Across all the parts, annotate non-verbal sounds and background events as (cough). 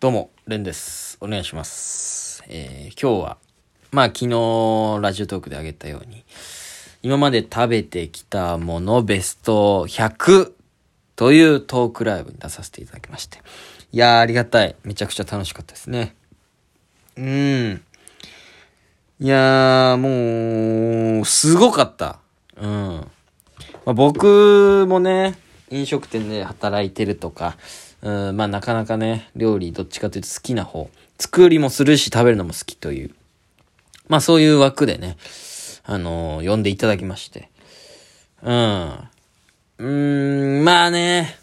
どうも、レンです。お願いします。えー今日は、まあ昨日ラジオトークであげたように、今まで食べてきたものベスト100というトークライブに出させていただきまして。いやーありがたい。めちゃくちゃ楽しかったですね。うん。いやーもう、すごかった。うん。まあ、僕もね、飲食店で働いてるとか、うん、まあなかなかね、料理どっちかというと好きな方。作りもするし食べるのも好きという。まあそういう枠でね、あのー呼んでいただきまして。うん。うーん、まあね、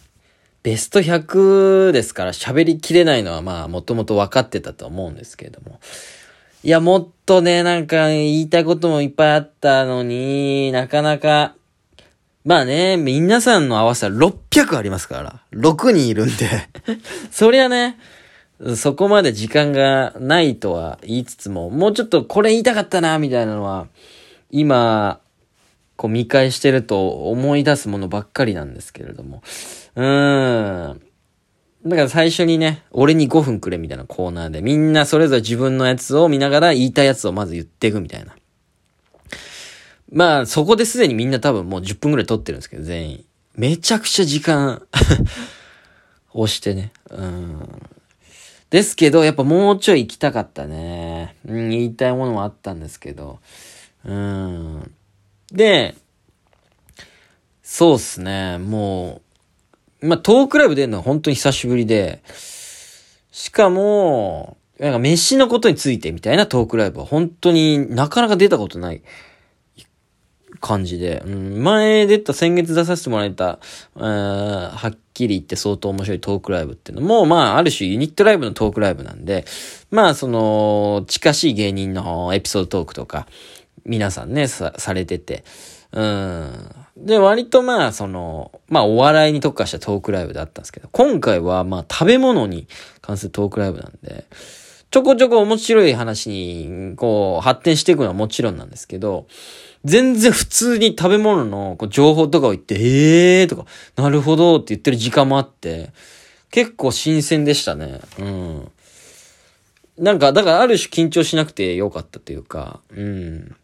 ベスト100ですから喋りきれないのはまあもともと分かってたと思うんですけれども。いや、もっとね、なんか言いたいこともいっぱいあったのに、なかなか、まあね、皆さんの合わせたら600ありますから、6人いるんで。(laughs) そりゃね、そこまで時間がないとは言いつつも、もうちょっとこれ言いたかったな、みたいなのは、今、こう見返してると思い出すものばっかりなんですけれども。うーん。だから最初にね、俺に5分くれみたいなコーナーで、みんなそれぞれ自分のやつを見ながら言いたいやつをまず言っていくみたいな。まあ、そこですでにみんな多分もう10分くらい撮ってるんですけど、全員。めちゃくちゃ時間 (laughs) 押してね。うん。ですけど、やっぱもうちょい行きたかったね。うん、言いたいものもあったんですけど。うん。で、そうっすね、もう、まあ、トークライブ出るのは本当に久しぶりで、しかも、なんか飯のことについてみたいなトークライブは本当になかなか出たことない感じで、うん、前出た先月出させてもらえた、えーはっきり言って相当面白いトークライブっていうのも、まあ、ある種ユニットライブのトークライブなんで、まあ、その、近しい芸人のエピソードトークとか、皆さんね、さ、されてて、うん。で、割とまあ、その、まあ、お笑いに特化したトークライブだったんですけど、今回はまあ、食べ物に関するトークライブなんで、ちょこちょこ面白い話に、こう、発展していくのはもちろんなんですけど、全然普通に食べ物のこう情報とかを言って、ええーとか、なるほどって言ってる時間もあって、結構新鮮でしたね。うん。なんか、だからある種緊張しなくてよかったというか、うん。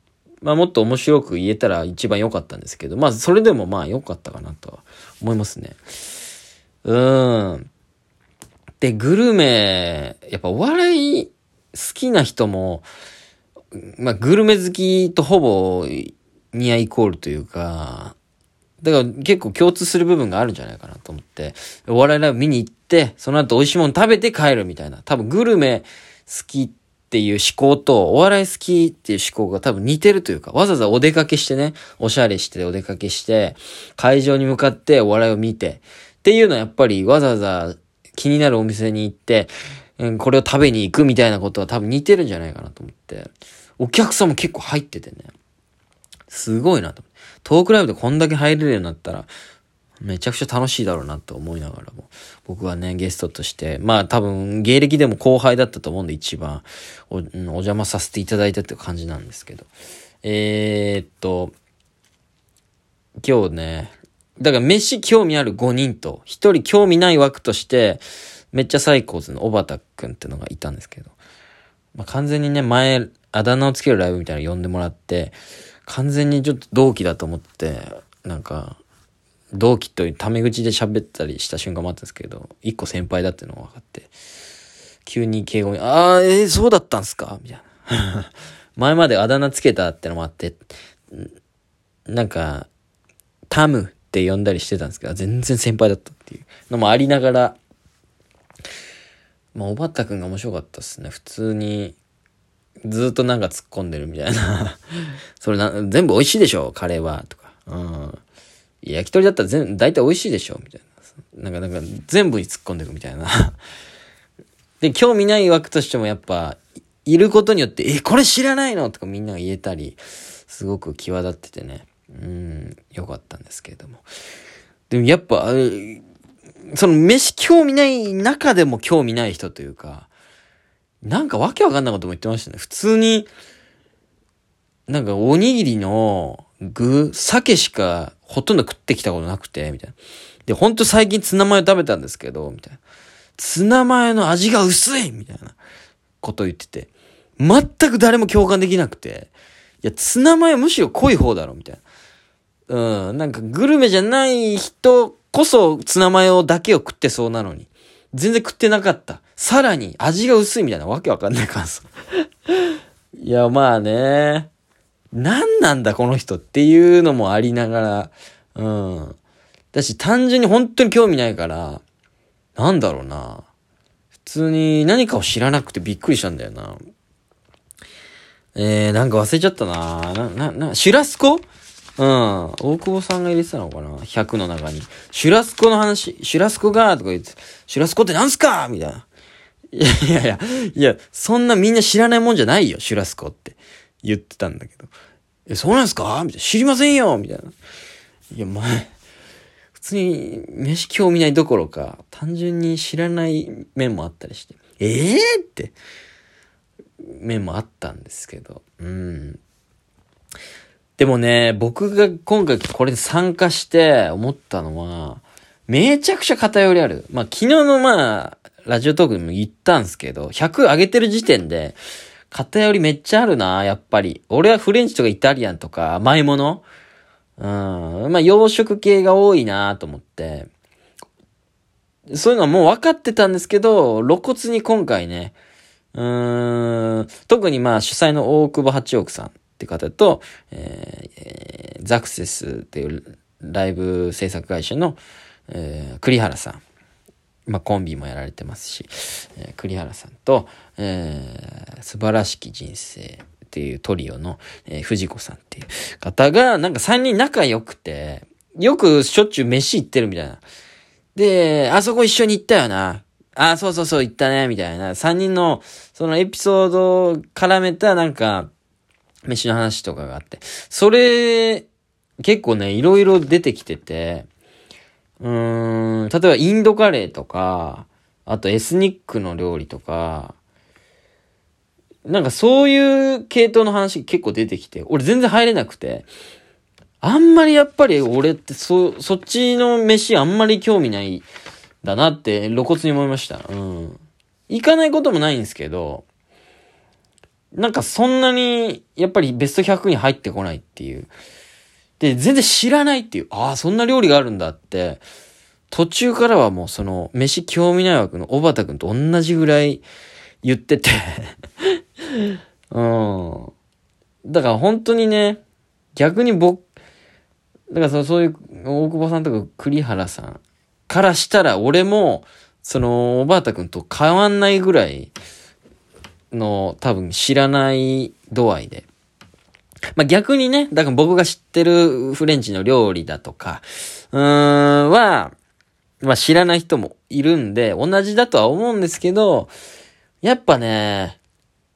まあもっと面白く言えたら一番良かったんですけど、まあそれでもまあ良かったかなとは思いますね。うーん。で、グルメ、やっぱお笑い好きな人も、まあグルメ好きとほぼニアイコールというか、だから結構共通する部分があるんじゃないかなと思って、お笑いライブ見に行って、その後美味しいもの食べて帰るみたいな。多分グルメ好きっていう思考と、お笑い好きっていう思考が多分似てるというか、わざわざお出かけしてね、おしゃれしてお出かけして、会場に向かってお笑いを見て、っていうのはやっぱりわざわざ気になるお店に行って、うんこれを食べに行くみたいなことは多分似てるんじゃないかなと思って、お客さんも結構入っててね。すごいなと。トークライブでこんだけ入れるようになったら、めちゃくちゃ楽しいだろうなと思いながらも。僕はね、ゲストとして、まあ多分、芸歴でも後輩だったと思うんで一番お、お邪魔させていただいたって感じなんですけど。えー、っと、今日ね、だから飯興味ある5人と、1人興味ない枠として、めっちゃサイコーズの小畑くんってのがいたんですけど、まあ、完全にね、前、あだ名をつけるライブみたいなの呼んでもらって、完全にちょっと同期だと思って、なんか、同期というタメ口で喋ったりした瞬間もあったんですけど、一個先輩だっていうのが分かって、急に敬語に、ああ、えー、そうだったんすか？みたいな。(laughs) 前まであだ名つけたってのもあって、なんか、タムって呼んだりしてたんですけど、全然先輩だったっていうのもありながら、まあ、おばったくんが面白かったっすね。普通に、ずっとなんか突っ込んでるみたいな。(laughs) それな、全部美味しいでしょカレーは。とか。うん。焼き鳥だったら全、大体美味しいでしょみたいな。なんか、なんか、全部に突っ込んでいくみたいな。(laughs) で、興味ない枠としてもやっぱ、いることによって、え、これ知らないの？とかみんなが言えたり、すごく際立っててね。うん、よかったんですけれども。でもやっぱ、その飯興味ない中でも興味ない人というか、なんかわけわかんないことも言ってましたね。普通に、なんかおにぎりの具、鮭しかほとんど食ってきたことなくて、みたいな。で、ほんと最近ツナマヨ食べたんですけど、みたいな。ツナマヨの味が薄いみたいなこと言ってて、全く誰も共感できなくて、いや、ツナマヨむしろ濃い方だろ、みたいな。うん、なんかグルメじゃない人こそツナマヨだけを食ってそうなのに、全然食ってなかった。さらに味が薄いみたいなわけわかんない感想。(laughs) いや、まあね。何なんだこの人っていうのもありながら、うん。だし単純に本当に興味ないから、なんだろうな。普通に何かを知らなくてびっくりしたんだよな。えー、なんか忘れちゃったなな、な、な、シュラスコ？うん。大久保さんが入れてたのかな ?100 の中に。シュラスコの話、シュラスコがとか言って、シュラスコってなんすか？みたいな。いやいやいや、いや、そんなみんな知らないもんじゃないよ、シュラスコって言ってたんだけど。え、そうなんすか？みたいな。知りませんよみたいな。いや、前、普通に飯興味ないどころか、単純に知らない面もあったりして。ええー、って、面もあったんですけど。うん。でもね、僕が今回これに参加して思ったのは、めちゃくちゃ偏りある。まあ、昨日のまあ、ラジオトークでも言ったんすけど、100上げてる時点で、偏りめっちゃあるな、やっぱり。俺はフレンチとかイタリアンとか甘いものうん。まあ、洋食系が多いなと思って。そういうのはもう分かってたんですけど、露骨に今回ね、うーん、特にまあ主催の大久保八億さんって方と、えー、ザクセスっていうライブ制作会社の、えー、栗原さん。まあ、コンビもやられてますし、えー、栗原さんと、えー、素晴らしき人生っていうトリオの、えー、藤子さんっていう方が、なんか3人仲良くて、よくしょっちゅう飯行ってるみたいな。で、あそこ一緒に行ったよな。あ、そうそうそう行ったね、みたいな。3人の、そのエピソードを絡めたなんか、飯の話とかがあって。それ、結構ね、いろいろ出てきてて、うーん、例えばインドカレーとか、あとエスニックの料理とか、なんかそういう系統の話結構出てきて、俺全然入れなくて、あんまりやっぱり俺ってそ、そっちの飯あんまり興味ないだなって露骨に思いました。うん。行かないこともないんですけど、なんかそんなに、やっぱりベスト100に入ってこないっていう。で、全然知らないっていう、ああ、そんな料理があるんだって、途中からはもうその、飯興味ない枠の小畑くんと同じぐらい言ってて (laughs) うん。だから本当にね、逆に僕、だからそそういう大久保さんとか栗原さんからしたら俺も、その、小畑くんと変わんないぐらいの多分知らない度合いで。まあ、逆にね、だから僕が知ってるフレンチの料理だとか、うーん、は、まあ、知らない人もいるんで、同じだとは思うんですけど、やっぱね、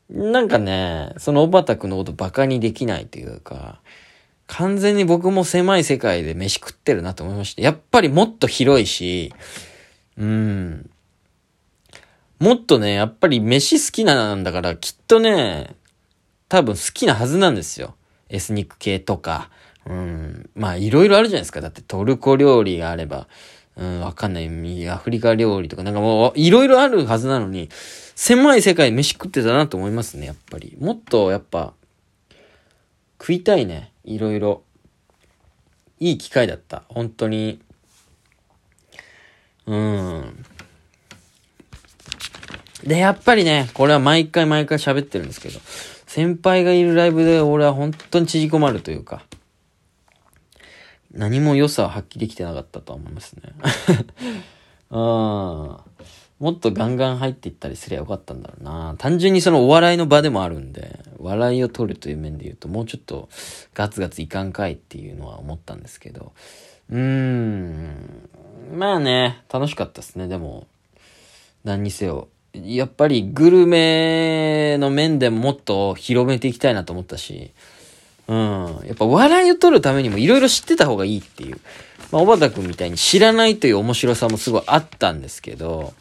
なんかね、その小畑くんのことバカにできないというか、完全に僕も狭い世界で飯食ってるなと思いました。やっぱりもっと広いし、うん。もっとね、やっぱり飯好きなんだから、きっとね、多分好きなはずなんですよ。エスニック系とか。うん。まあ、いろいろあるじゃないですか。だってトルコ料理があれば、うん、わかんない。アフリカ料理とか、なんかもう、いろいろあるはずなのに、狭い世界飯食ってたなと思いますね、やっぱり。もっと、やっぱ、食いたいね。いろいろ。いい機会だった。本当に。うん。で、やっぱりね、これは毎回毎回喋ってるんですけど、先輩がいるライブで俺は本当に縮こまるというか、何も良さを発揮できてなかったとは思いますね。(laughs) うん。もっとガンガン入っていったりすりゃよかったんだろうな。単純にそのお笑いの場でもあるんで、笑いを取るという面で言うと、もうちょっとガツガツいかんかいっていうのは思ったんですけど。うーん。まあね、楽しかったですね。でも、何にせよ、やっぱりグルメの面でもっと広めていきたいなと思ったし、うん。やっぱ笑いを取るためにも色々知ってた方がいいっていう。まあ、小畑くんみたいに知らないという面白さもすごいあったんですけど、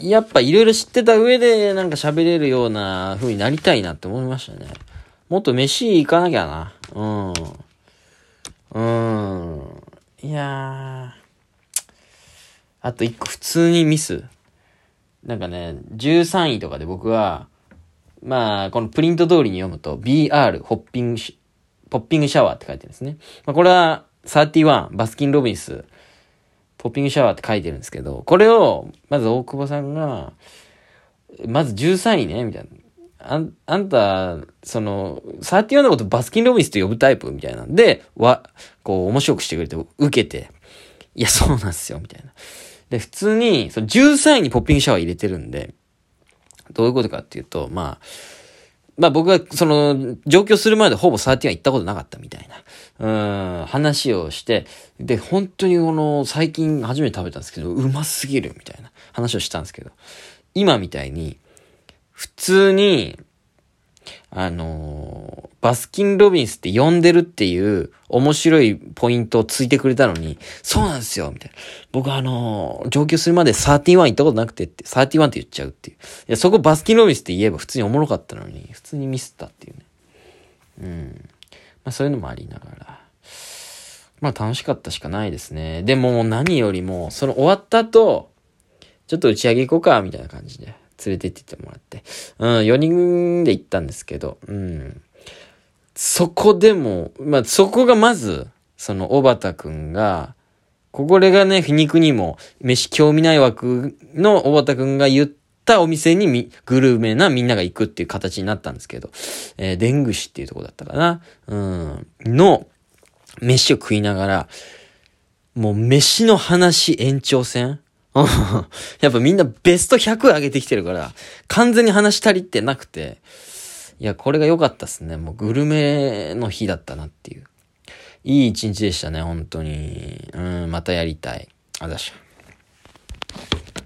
やっぱ色々知ってた上でなんか喋れるような風になりたいなって思いましたね。もっと飯行かなきゃな。うん。うん。いやー。あと一個普通にミス。なんかね、13位とかで僕は、まあ、このプリント通りに読むと、BR、ホッピング、ポッピングシャワーって書いてるんですね。まあ、これは、31、バスキン・ロビンス、ポッピングシャワーって書いてるんですけど、これを、まず大久保さんが、まず13位ね、みたいな。あん、あんた、その、31のことバスキン・ロビンスと呼ぶタイプ？みたいなんで、わ、こう、面白くしてくれて、受けて、いや、そうなんですよ、みたいな。で、普通に、その13位にポッピングシャワー入れてるんで、どういうことかっていうと、まあ、まあ僕はその上京するまでほぼサーティワン行ったことなかったみたいな、うん、話をして、で、本当にこの最近初めて食べたんですけど、うますぎるみたいな話をしたんですけど、今みたいに、普通に、あのー、バスキン・ロビンスって呼んでるっていう面白いポイントをついてくれたのに、そうなんですよみたいな。僕あのー、上京するまで31行ったことなくてって、31って言っちゃうっていう。いや、そこバスキン・ロビンスって言えば普通におもろかったのに、普通にミスったっていうね。うん。まあそういうのもありながら。まあ楽しかったしかないですね。でも何よりも、その終わった後、ちょっと打ち上げ行こうか、みたいな感じで。連れてってもらって。うん、4人で行ったんですけど、うん。そこでも、まあ、そこがまず、その、小畑くんが、これがね、皮肉にも、飯興味ない枠の小畑くんが言ったお店にみ、グルメなみんなが行くっていう形になったんですけど、えー、でんぐしっていうとこだったかな。うん。の、飯を食いながら、もう飯の話延長戦 (laughs) やっぱみんなベスト100上げてきてるから、完全に話し足りてなくて、いや、これが良かったっすね。もうグルメの日だったなっていう。いい一日でしたね、本当に。うん、またやりたい。あざしゃ。